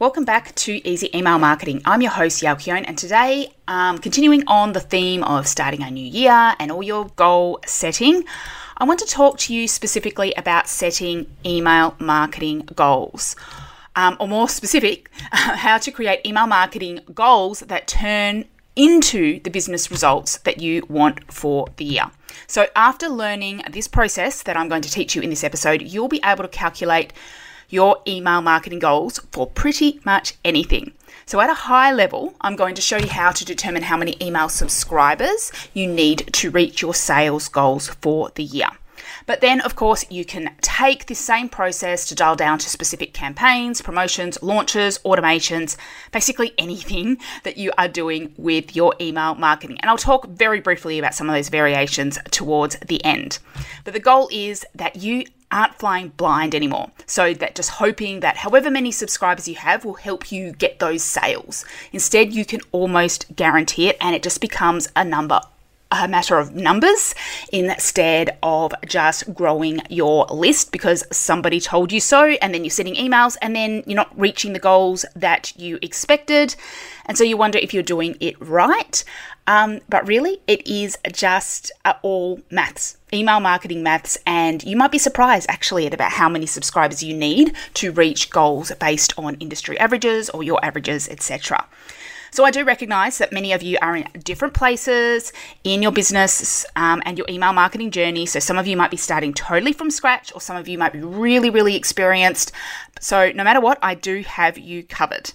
Welcome back to Easy Email Marketing. I'm your host, Yael Keon, and today, um, continuing on the theme of starting a new year and all your goal setting, I want to talk to you specifically about setting email marketing goals. Um, or more specific, how to create email marketing goals that turn into the business results that you want for the year. So, after learning this process that I'm going to teach you in this episode, you'll be able to calculate your email marketing goals for pretty much anything. So, at a high level, I'm going to show you how to determine how many email subscribers you need to reach your sales goals for the year. But then, of course, you can take this same process to dial down to specific campaigns, promotions, launches, automations, basically anything that you are doing with your email marketing. And I'll talk very briefly about some of those variations towards the end. But the goal is that you aren't flying blind anymore. So that just hoping that however many subscribers you have will help you get those sales. Instead, you can almost guarantee it and it just becomes a number a matter of numbers instead of just growing your list because somebody told you so and then you're sending emails and then you're not reaching the goals that you expected and so you wonder if you're doing it right um, but really, it is just uh, all maths, email marketing maths, and you might be surprised actually at about how many subscribers you need to reach goals based on industry averages or your averages, etc. So I do recognize that many of you are in different places in your business um, and your email marketing journey. So some of you might be starting totally from scratch, or some of you might be really, really experienced. So no matter what, I do have you covered.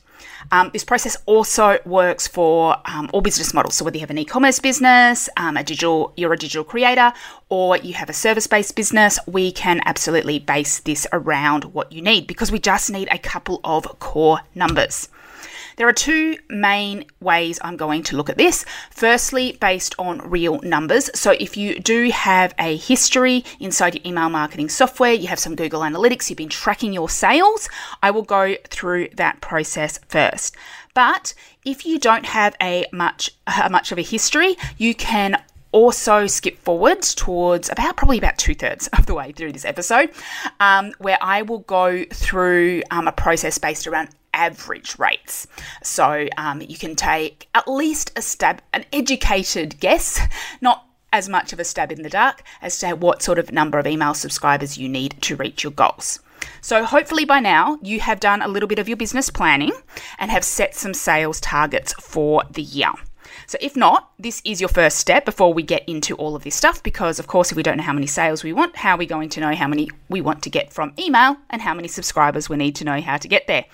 Um, this process also works for um, all business models. So whether you have an e-commerce business, um, a digital, you're a digital creator, or you have a service-based business, we can absolutely base this around what you need because we just need a couple of core numbers. There are two main ways I'm going to look at this. Firstly, based on real numbers. So if you do have a history inside your email marketing software, you have some Google Analytics, you've been tracking your sales, I will go through that process first. But if you don't have a much much of a history, you can also skip forward towards about probably about two thirds of the way through this episode, um, where I will go through um, a process based around average rates. So um, you can take at least a stab, an educated guess, not as much of a stab in the dark as to what sort of number of email subscribers you need to reach your goals. So, hopefully, by now, you have done a little bit of your business planning and have set some sales targets for the year. So, if not, this is your first step before we get into all of this stuff because, of course, if we don't know how many sales we want, how are we going to know how many we want to get from email and how many subscribers we need to know how to get there?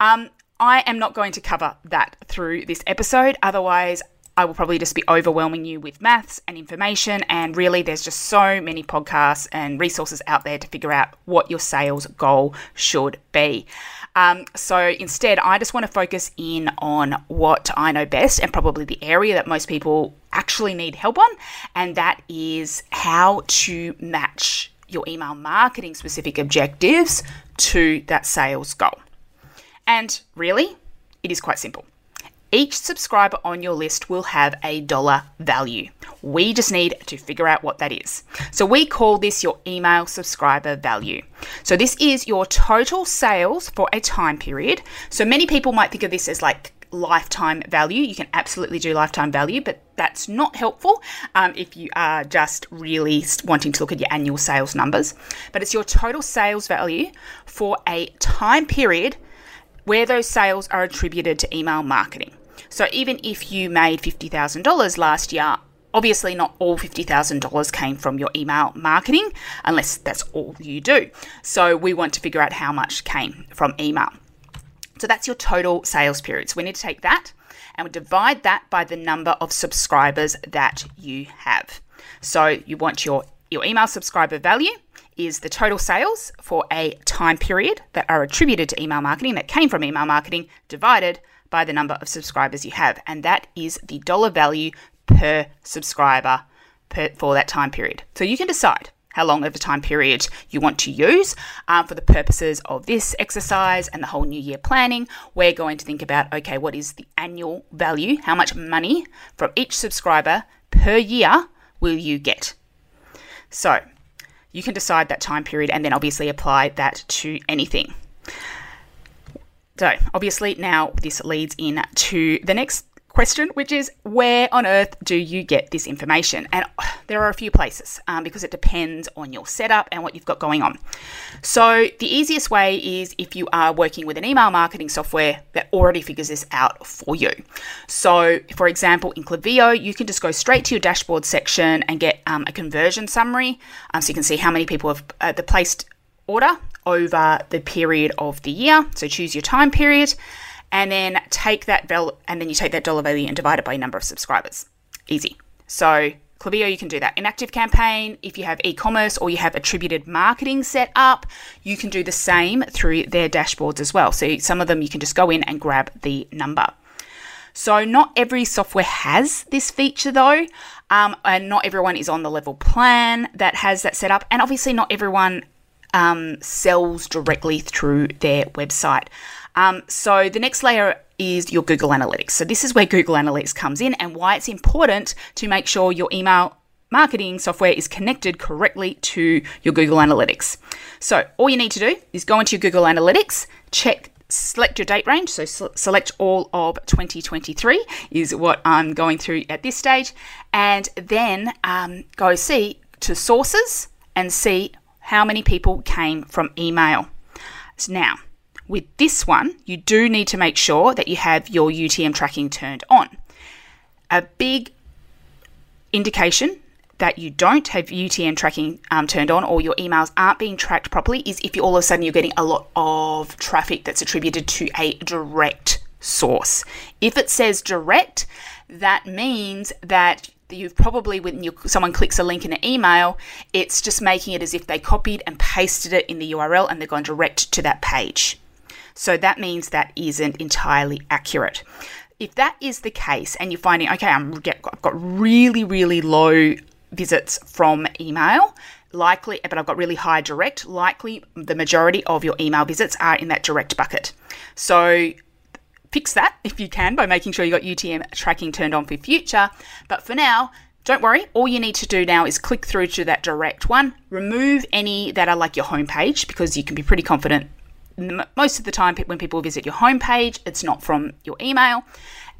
Um, I am not going to cover that through this episode. Otherwise, I will probably just be overwhelming you with maths and information. And really, there's just so many podcasts and resources out there to figure out what your sales goal should be. Um, so instead, I just want to focus in on what I know best and probably the area that most people actually need help on, and that is how to match your email marketing specific objectives to that sales goal. And really, it is quite simple. Each subscriber on your list will have a dollar value. We just need to figure out what that is. So we call this your email subscriber value. So this is your total sales for a time period. So many people might think of this as like lifetime value. You can absolutely do lifetime value, but that's not helpful um, if you are just really wanting to look at your annual sales numbers. But it's your total sales value for a time period where those sales are attributed to email marketing. So even if you made $50,000 last year, obviously not all $50,000 came from your email marketing unless that's all you do. So we want to figure out how much came from email. So that's your total sales period. So we need to take that and we divide that by the number of subscribers that you have. So you want your your email subscriber value is the total sales for a time period that are attributed to email marketing that came from email marketing divided by the number of subscribers you have, and that is the dollar value per subscriber per, for that time period. So you can decide how long of a time period you want to use. Um, for the purposes of this exercise and the whole new year planning, we're going to think about okay, what is the annual value? How much money from each subscriber per year will you get? So you can decide that time period and then obviously apply that to anything. So, obviously, now this leads in to the next question, which is where on earth do you get this information? And there are a few places um, because it depends on your setup and what you've got going on. So, the easiest way is if you are working with an email marketing software that already figures this out for you. So, for example, in Klaviyo, you can just go straight to your dashboard section and get um, a conversion summary um, so you can see how many people have uh, the placed order over the period of the year. So, choose your time period and then take that val- and then you take that dollar value and divide it by number of subscribers. Easy. So Klaviyo, you can do that. In Active Campaign, if you have e-commerce or you have attributed marketing set up, you can do the same through their dashboards as well. So some of them you can just go in and grab the number. So not every software has this feature though, um, and not everyone is on the level plan that has that set up, and obviously not everyone um, sells directly through their website. Um, so the next layer is your Google Analytics. So this is where Google Analytics comes in and why it's important to make sure your email marketing software is connected correctly to your Google Analytics. So all you need to do is go into your Google Analytics, check select your date range. So select all of 2023 is what I'm going through at this stage. And then um, go see to sources and see how many people came from email. So now, with this one, you do need to make sure that you have your UTM tracking turned on. A big indication that you don't have UTM tracking um, turned on or your emails aren't being tracked properly is if you all of a sudden you're getting a lot of traffic that's attributed to a direct source. If it says direct, that means that you've probably when you, someone clicks a link in an email, it's just making it as if they copied and pasted it in the URL and they're going direct to that page. So that means that isn't entirely accurate. If that is the case and you're finding, okay, I'm, I've got really, really low visits from email, likely, but I've got really high direct, likely the majority of your email visits are in that direct bucket. So fix that if you can by making sure you got UTM tracking turned on for future. But for now, don't worry, all you need to do now is click through to that direct one, remove any that are like your homepage because you can be pretty confident most of the time when people visit your homepage, it's not from your email.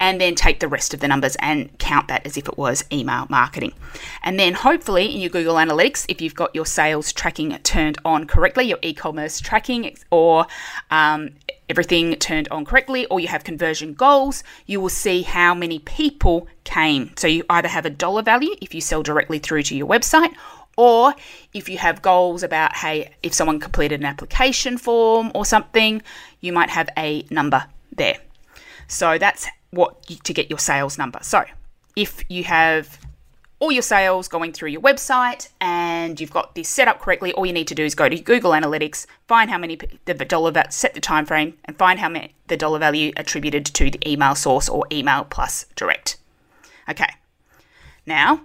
And then take the rest of the numbers and count that as if it was email marketing. And then hopefully in your Google Analytics, if you've got your sales tracking turned on correctly, your e commerce tracking, or um, everything turned on correctly, or you have conversion goals, you will see how many people came. So you either have a dollar value if you sell directly through to your website, or if you have goals about, hey, if someone completed an application form or something, you might have a number there. So that's what you, to get your sales number. So if you have all your sales going through your website and you've got this set up correctly, all you need to do is go to Google Analytics, find how many the dollar set the time frame, and find how many the dollar value attributed to the email source or email plus direct. Okay. Now,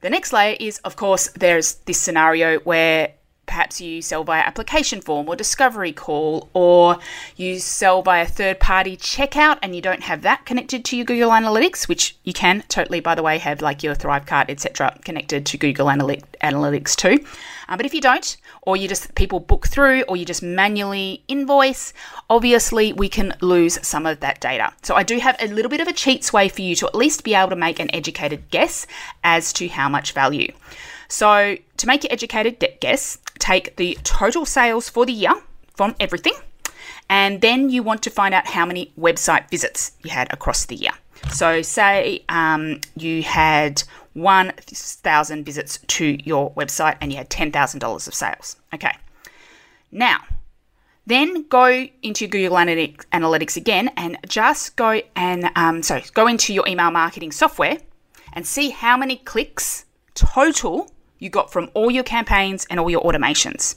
the next layer is, of course, there's this scenario where perhaps you sell via application form or discovery call, or you sell via third party checkout and you don't have that connected to your Google Analytics, which you can totally, by the way, have like your Thrivecart, etc., connected to Google Analytics too. Uh, but if you don't, or you just people book through, or you just manually invoice, obviously we can lose some of that data. So I do have a little bit of a cheats way for you to at least be able to make an educated guess as to how much value. So, to make your educated guess, take the total sales for the year from everything, and then you want to find out how many website visits you had across the year. So, say um, you had 1,000 visits to your website and you had $10,000 of sales. Okay. Now, then go into Google Analytics again and just go and um, so go into your email marketing software and see how many clicks total you got from all your campaigns and all your automations.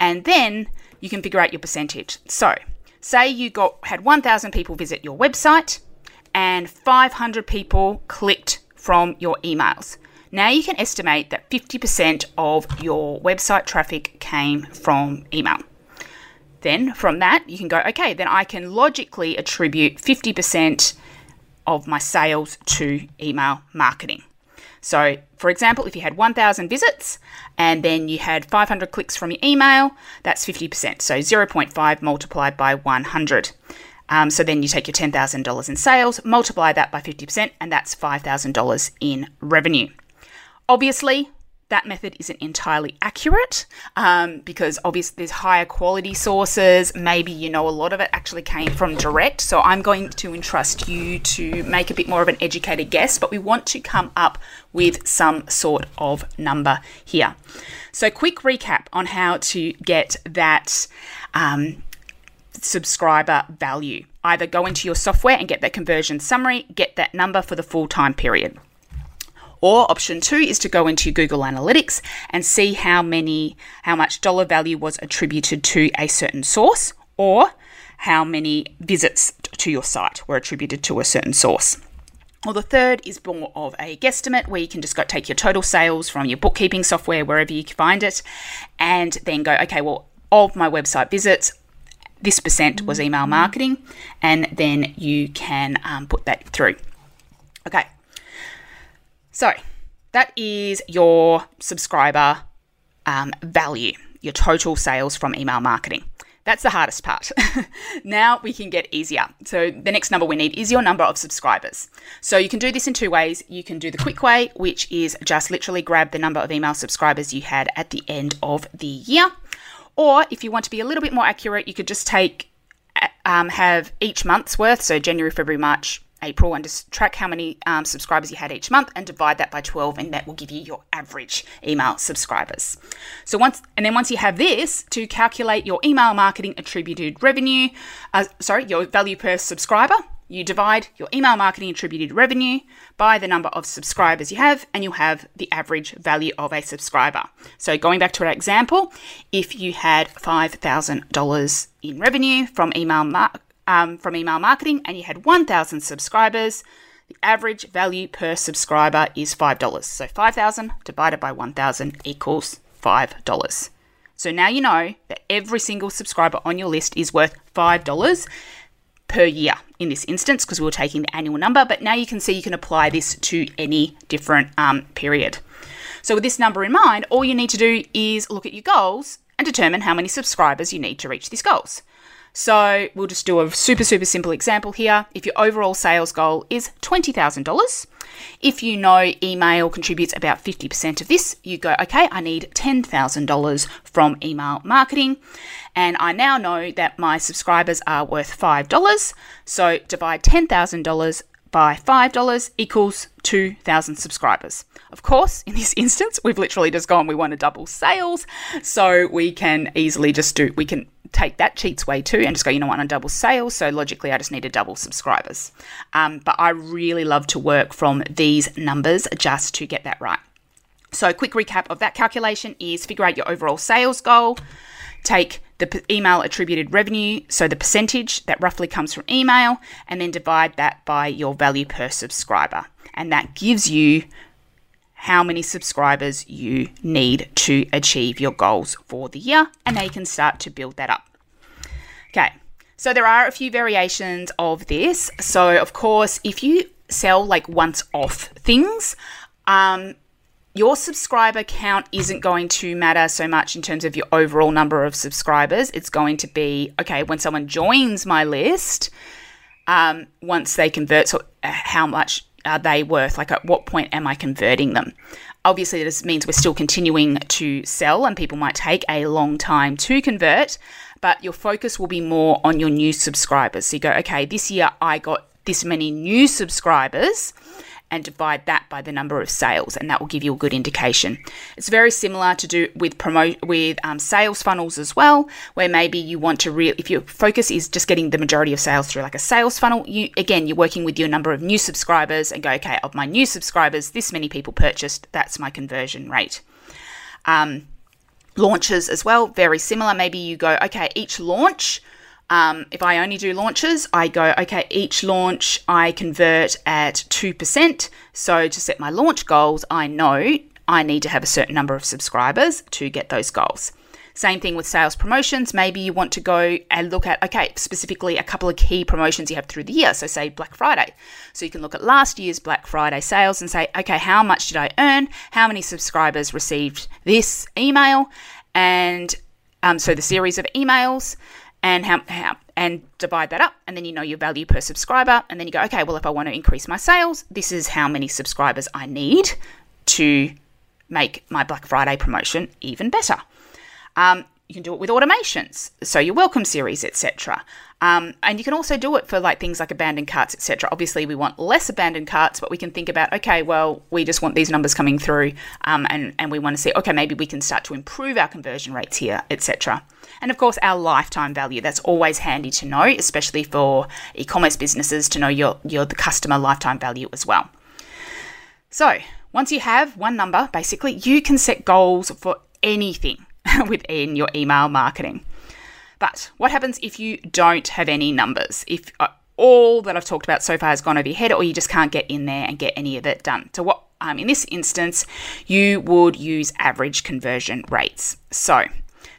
And then you can figure out your percentage. So say you got had 1000 people visit your website and 500 people clicked from your emails. Now you can estimate that 50% of your website traffic came from email. Then from that, you can go, okay, then I can logically attribute 50% of my sales to email marketing. So, for example, if you had 1,000 visits and then you had 500 clicks from your email, that's 50%. So, 0.5 multiplied by 100. Um, so then you take your $10,000 in sales, multiply that by 50%, and that's $5,000 in revenue. Obviously, that method isn't entirely accurate um, because obviously there's higher quality sources. Maybe you know a lot of it actually came from direct. So I'm going to entrust you to make a bit more of an educated guess, but we want to come up with some sort of number here. So, quick recap on how to get that. Um, subscriber value. Either go into your software and get that conversion summary, get that number for the full time period. Or option two is to go into Google Analytics and see how many, how much dollar value was attributed to a certain source, or how many visits to your site were attributed to a certain source. Or the third is more of a guesstimate where you can just go take your total sales from your bookkeeping software, wherever you find it, and then go, okay, well, of my website visits, this percent was email marketing, and then you can um, put that through. Okay, so that is your subscriber um, value, your total sales from email marketing. That's the hardest part. now we can get easier. So the next number we need is your number of subscribers. So you can do this in two ways. You can do the quick way, which is just literally grab the number of email subscribers you had at the end of the year. Or if you want to be a little bit more accurate, you could just take um, have each month's worth, so January, February, March, April and just track how many um, subscribers you had each month and divide that by 12 and that will give you your average email subscribers. So once and then once you have this to calculate your email marketing attributed revenue, uh, sorry, your value per subscriber, you divide your email marketing attributed revenue by the number of subscribers you have, and you'll have the average value of a subscriber. So, going back to our example, if you had $5,000 in revenue from email marketing, um, from email marketing and you had 1,000 subscribers, the average value per subscriber is $5. So 5,000 divided by 1,000 equals $5. So now you know that every single subscriber on your list is worth $5 per year in this instance because we were taking the annual number, but now you can see you can apply this to any different um, period. So, with this number in mind, all you need to do is look at your goals and determine how many subscribers you need to reach these goals. So we'll just do a super, super simple example here. If your overall sales goal is $20,000, if you know email contributes about 50% of this, you go, okay, I need $10,000 from email marketing. And I now know that my subscribers are worth $5. So divide $10,000 by $5 equals 2,000 subscribers. Of course, in this instance, we've literally just gone, we want to double sales. So we can easily just do, we can take that cheats way too and just go, you know what, on double sales. So logically, I just need to double subscribers. Um, but I really love to work from these numbers just to get that right. So, quick recap of that calculation is figure out your overall sales goal, take the email attributed revenue, so the percentage that roughly comes from email, and then divide that by your value per subscriber. And that gives you how many subscribers you need to achieve your goals for the year, and they can start to build that up. Okay, so there are a few variations of this. So, of course, if you sell like once off things, um, your subscriber count isn't going to matter so much in terms of your overall number of subscribers. It's going to be okay when someone joins my list. Um, once they convert, so uh, how much are they worth? Like, at what point am I converting them? Obviously, this means we're still continuing to sell, and people might take a long time to convert, but your focus will be more on your new subscribers. So you go, okay, this year I got this many new subscribers and divide that by the number of sales, and that will give you a good indication. It's very similar to do with promote with um, sales funnels as well, where maybe you want to real if your focus is just getting the majority of sales through like a sales funnel. You again, you're working with your number of new subscribers and go, okay, of my new subscribers, this many people purchased. That's my conversion rate. Um, launches as well, very similar. Maybe you go, okay, each launch Um, if I only do launches, I go, okay, each launch I convert at 2%. So to set my launch goals, I know I need to have a certain number of subscribers to get those goals. Same thing with sales promotions. Maybe you want to go and look at, okay, specifically a couple of key promotions you have through the year. So, say Black Friday. So, you can look at last year's Black Friday sales and say, okay, how much did I earn? How many subscribers received this email? And um, so the series of emails and how, how and divide that up. And then you know your value per subscriber. And then you go okay well if i want to increase my sales this is how many subscribers i need to make my black friday promotion even better. Um, you can do it with automations, so your welcome series, etc. Um, and you can also do it for like things like abandoned carts, etc. Obviously, we want less abandoned carts, but we can think about okay, well, we just want these numbers coming through, um, and and we want to see okay, maybe we can start to improve our conversion rates here, etc. And of course, our lifetime value. That's always handy to know, especially for e-commerce businesses to know your your the customer lifetime value as well. So once you have one number, basically, you can set goals for anything within your email marketing. But what happens if you don't have any numbers? If uh, all that I've talked about so far has gone over your head, or you just can't get in there and get any of it done. So, what um, in this instance, you would use average conversion rates. So,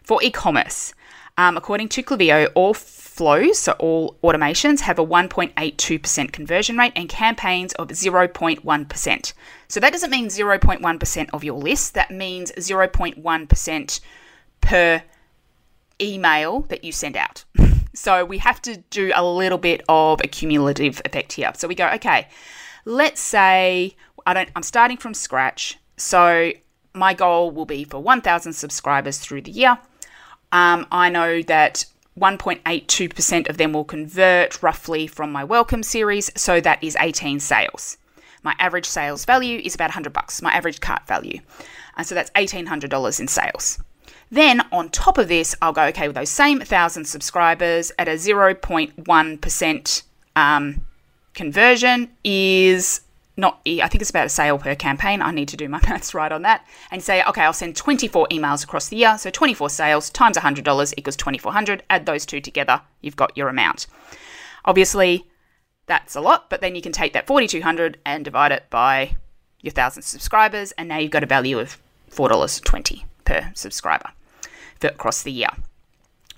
for e commerce, um, according to Klaviyo, all flows, so all automations, have a 1.82% conversion rate and campaigns of 0.1%. So that doesn't mean 0.1% of your list, that means 0.1% per email that you send out. so we have to do a little bit of a cumulative effect here. So we go, okay, let's say I don't I'm starting from scratch. So my goal will be for 1,000 subscribers through the year. Um, I know that 1.82% of them will convert roughly from my welcome series, so that is 18 sales. My average sales value is about 100 bucks, my average cart value. And so that's $1,800 in sales. Then on top of this, I'll go, okay, with those same 1,000 subscribers at a 0.1% um, conversion is not, I think it's about a sale per campaign. I need to do my maths right on that. And say, okay, I'll send 24 emails across the year. So 24 sales times $100 equals 2400 Add those two together, you've got your amount. Obviously, that's a lot, but then you can take that 4200 and divide it by your 1,000 subscribers, and now you've got a value of $4.20 per subscriber across the year.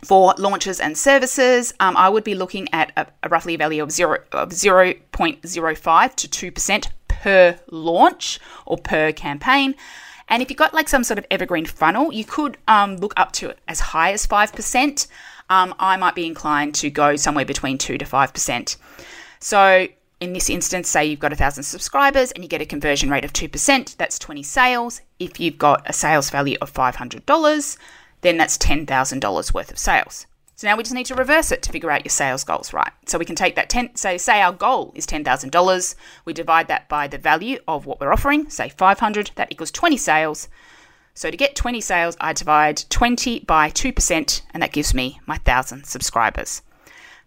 For launches and services, um, I would be looking at a, a roughly value of, zero, of 0.05 to 2% per launch or per campaign. And if you've got like some sort of evergreen funnel, you could um, look up to as high as 5%. Um, I might be inclined to go somewhere between 2 to 5%. So in this instance, say you've got a thousand subscribers and you get a conversion rate of 2%, that's 20 sales. If you've got a sales value of $500, then that's $10,000 worth of sales. So now we just need to reverse it to figure out your sales goals right. So we can take that 10 say say our goal is $10,000, we divide that by the value of what we're offering, say 500, that equals 20 sales. So to get 20 sales, I divide 20 by 2% and that gives me my 1000 subscribers.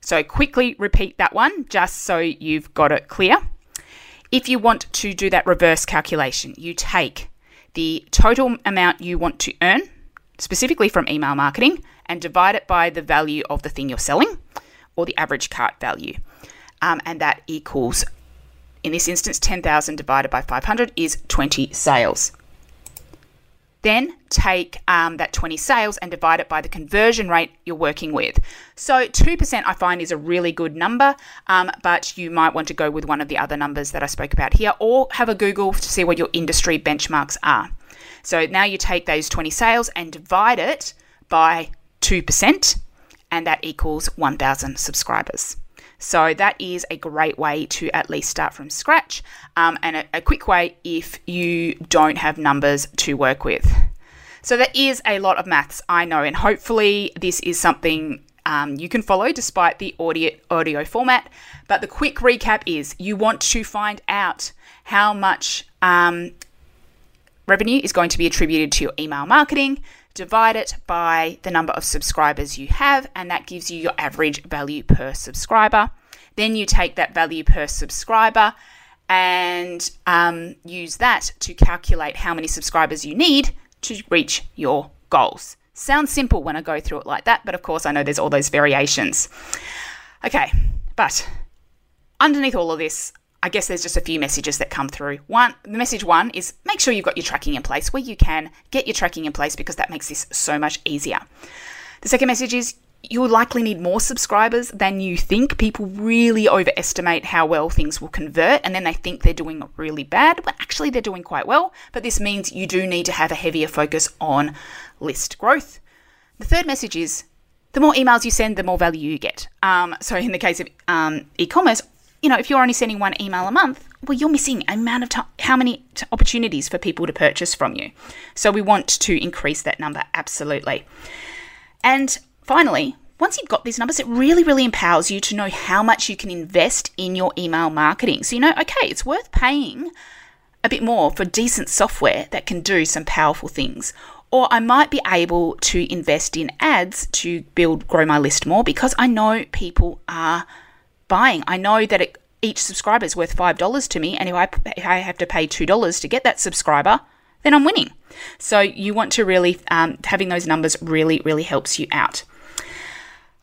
So quickly repeat that one just so you've got it clear. If you want to do that reverse calculation, you take the total amount you want to earn specifically from email marketing, and divide it by the value of the thing you're selling or the average cart value. Um, and that equals, in this instance, 10,000 divided by 500 is 20 sales. Then take um, that 20 sales and divide it by the conversion rate you're working with. So 2% I find is a really good number, um, but you might want to go with one of the other numbers that I spoke about here or have a Google to see what your industry benchmarks are. So now you take those 20 sales and divide it by 2%, and that equals 1,000 subscribers. So that is a great way to at least start from scratch, um, and a, a quick way if you don't have numbers to work with. So that is a lot of maths, I know, and hopefully this is something um, you can follow despite the audio audio format. But the quick recap is you want to find out how much um, revenue is going to be attributed to your email marketing. Divide it by the number of subscribers you have, and that gives you your average value per subscriber. Then you take that value per subscriber and um, use that to calculate how many subscribers you need to reach your goals. Sounds simple when I go through it like that, but of course I know there's all those variations. Okay, but underneath all of this, I guess there's just a few messages that come through. One, the message one is make sure you've got your tracking in place where you can get your tracking in place because that makes this so much easier. The second message is you'll likely need more subscribers than you think. People really overestimate how well things will convert and then they think they're doing really bad, but actually they're doing quite well. But this means you do need to have a heavier focus on list growth. The third message is the more emails you send, the more value you get. Um, so in the case of um, e-commerce, you know, if you're only sending one email a month, well, you're missing amount of time, how many t- opportunities for people to purchase from you. So we want to increase that number absolutely. And finally, once you've got these numbers, it really, really empowers you to know how much you can invest in your email marketing. So you know, okay, it's worth paying a bit more for decent software that can do some powerful things. Or I might be able to invest in ads to build, grow my list more because I know people are buying. I know that it, each subscriber is worth $5 to me, and if I, if I have to pay $2 to get that subscriber, then I'm winning. So you want to really, um, having those numbers really, really helps you out.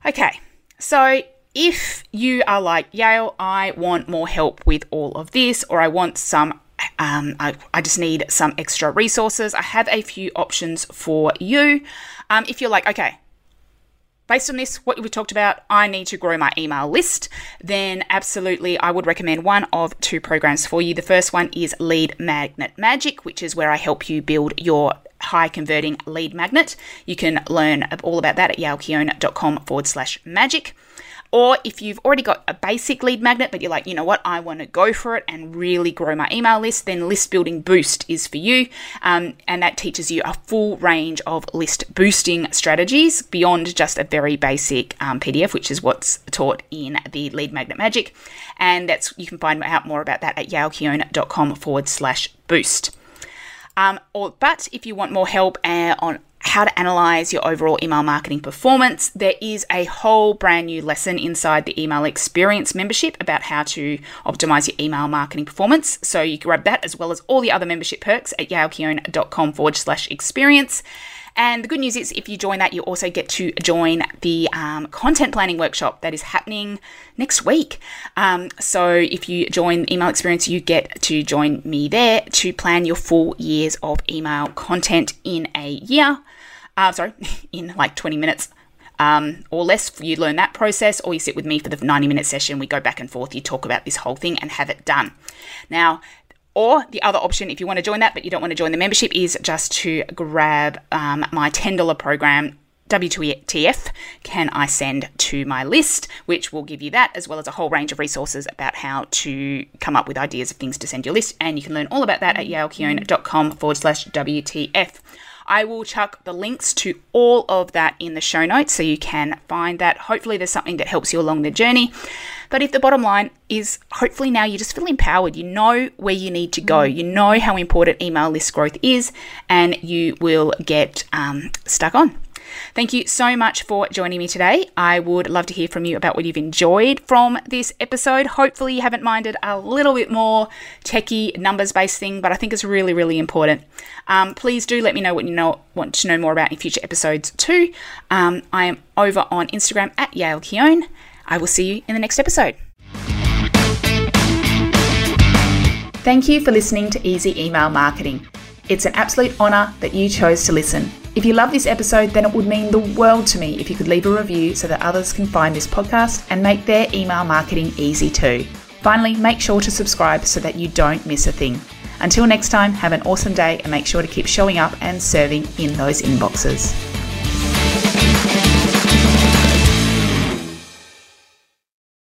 Okay, so if you are like, Yael, I want more help with all of this, or I want some um, I, I, just need some extra resources. I have a few options for you. Um, if you're like, okay, based on this, what we talked about, I need to grow my email list, then absolutely I would recommend one of two programs for you. The first one is Lead Magnet Magic, which is where I help you build your high converting lead magnet. You can learn all about that at yaelkeon.com forward slash magic. Or if you've already got a basic lead magnet, but you're like, you know what, I want to go for it and really grow my email list, then List Building Boost is for you. Um, and that teaches you a full range of list boosting strategies beyond just a very basic um, PDF, which is what's taught in the Lead Magnet Magic. And that's you can find out more about that at yaelkeon.com forward slash boost. Um, or, but if you want more help uh, on how to analyze your overall email marketing performance. There is a whole brand new lesson inside the email experience membership about how to optimize your email marketing performance. So you can grab that as well as all the other membership perks at yaelkeon.com forward slash experience. And the good news is, if you join that, you also get to join the um, content planning workshop that is happening next week. Um, so, if you join Email Experience, you get to join me there to plan your full years of email content in a year. Uh, sorry, in like 20 minutes. Um, or less, you learn that process, or you sit with me for the 90 minute session. We go back and forth, you talk about this whole thing and have it done. Now, or the other option, if you want to join that but you don't want to join the membership, is just to grab um, my $10 program. WTF can I send to my list, which will give you that as well as a whole range of resources about how to come up with ideas of things to send your list. And you can learn all about that at yaelkeon.com forward slash WTF. I will chuck the links to all of that in the show notes so you can find that. Hopefully, there's something that helps you along the journey. But if the bottom line is hopefully now you just feel empowered, you know where you need to go, you know how important email list growth is, and you will get um, stuck on. Thank you so much for joining me today. I would love to hear from you about what you've enjoyed from this episode. Hopefully, you haven't minded a little bit more techie, numbers based thing, but I think it's really, really important. Um, please do let me know what you know, want to know more about in future episodes too. Um, I am over on Instagram at Yael Keon. I will see you in the next episode. Thank you for listening to Easy Email Marketing. It's an absolute honour that you chose to listen. If you love this episode, then it would mean the world to me if you could leave a review so that others can find this podcast and make their email marketing easy too. Finally, make sure to subscribe so that you don't miss a thing. Until next time, have an awesome day and make sure to keep showing up and serving in those inboxes.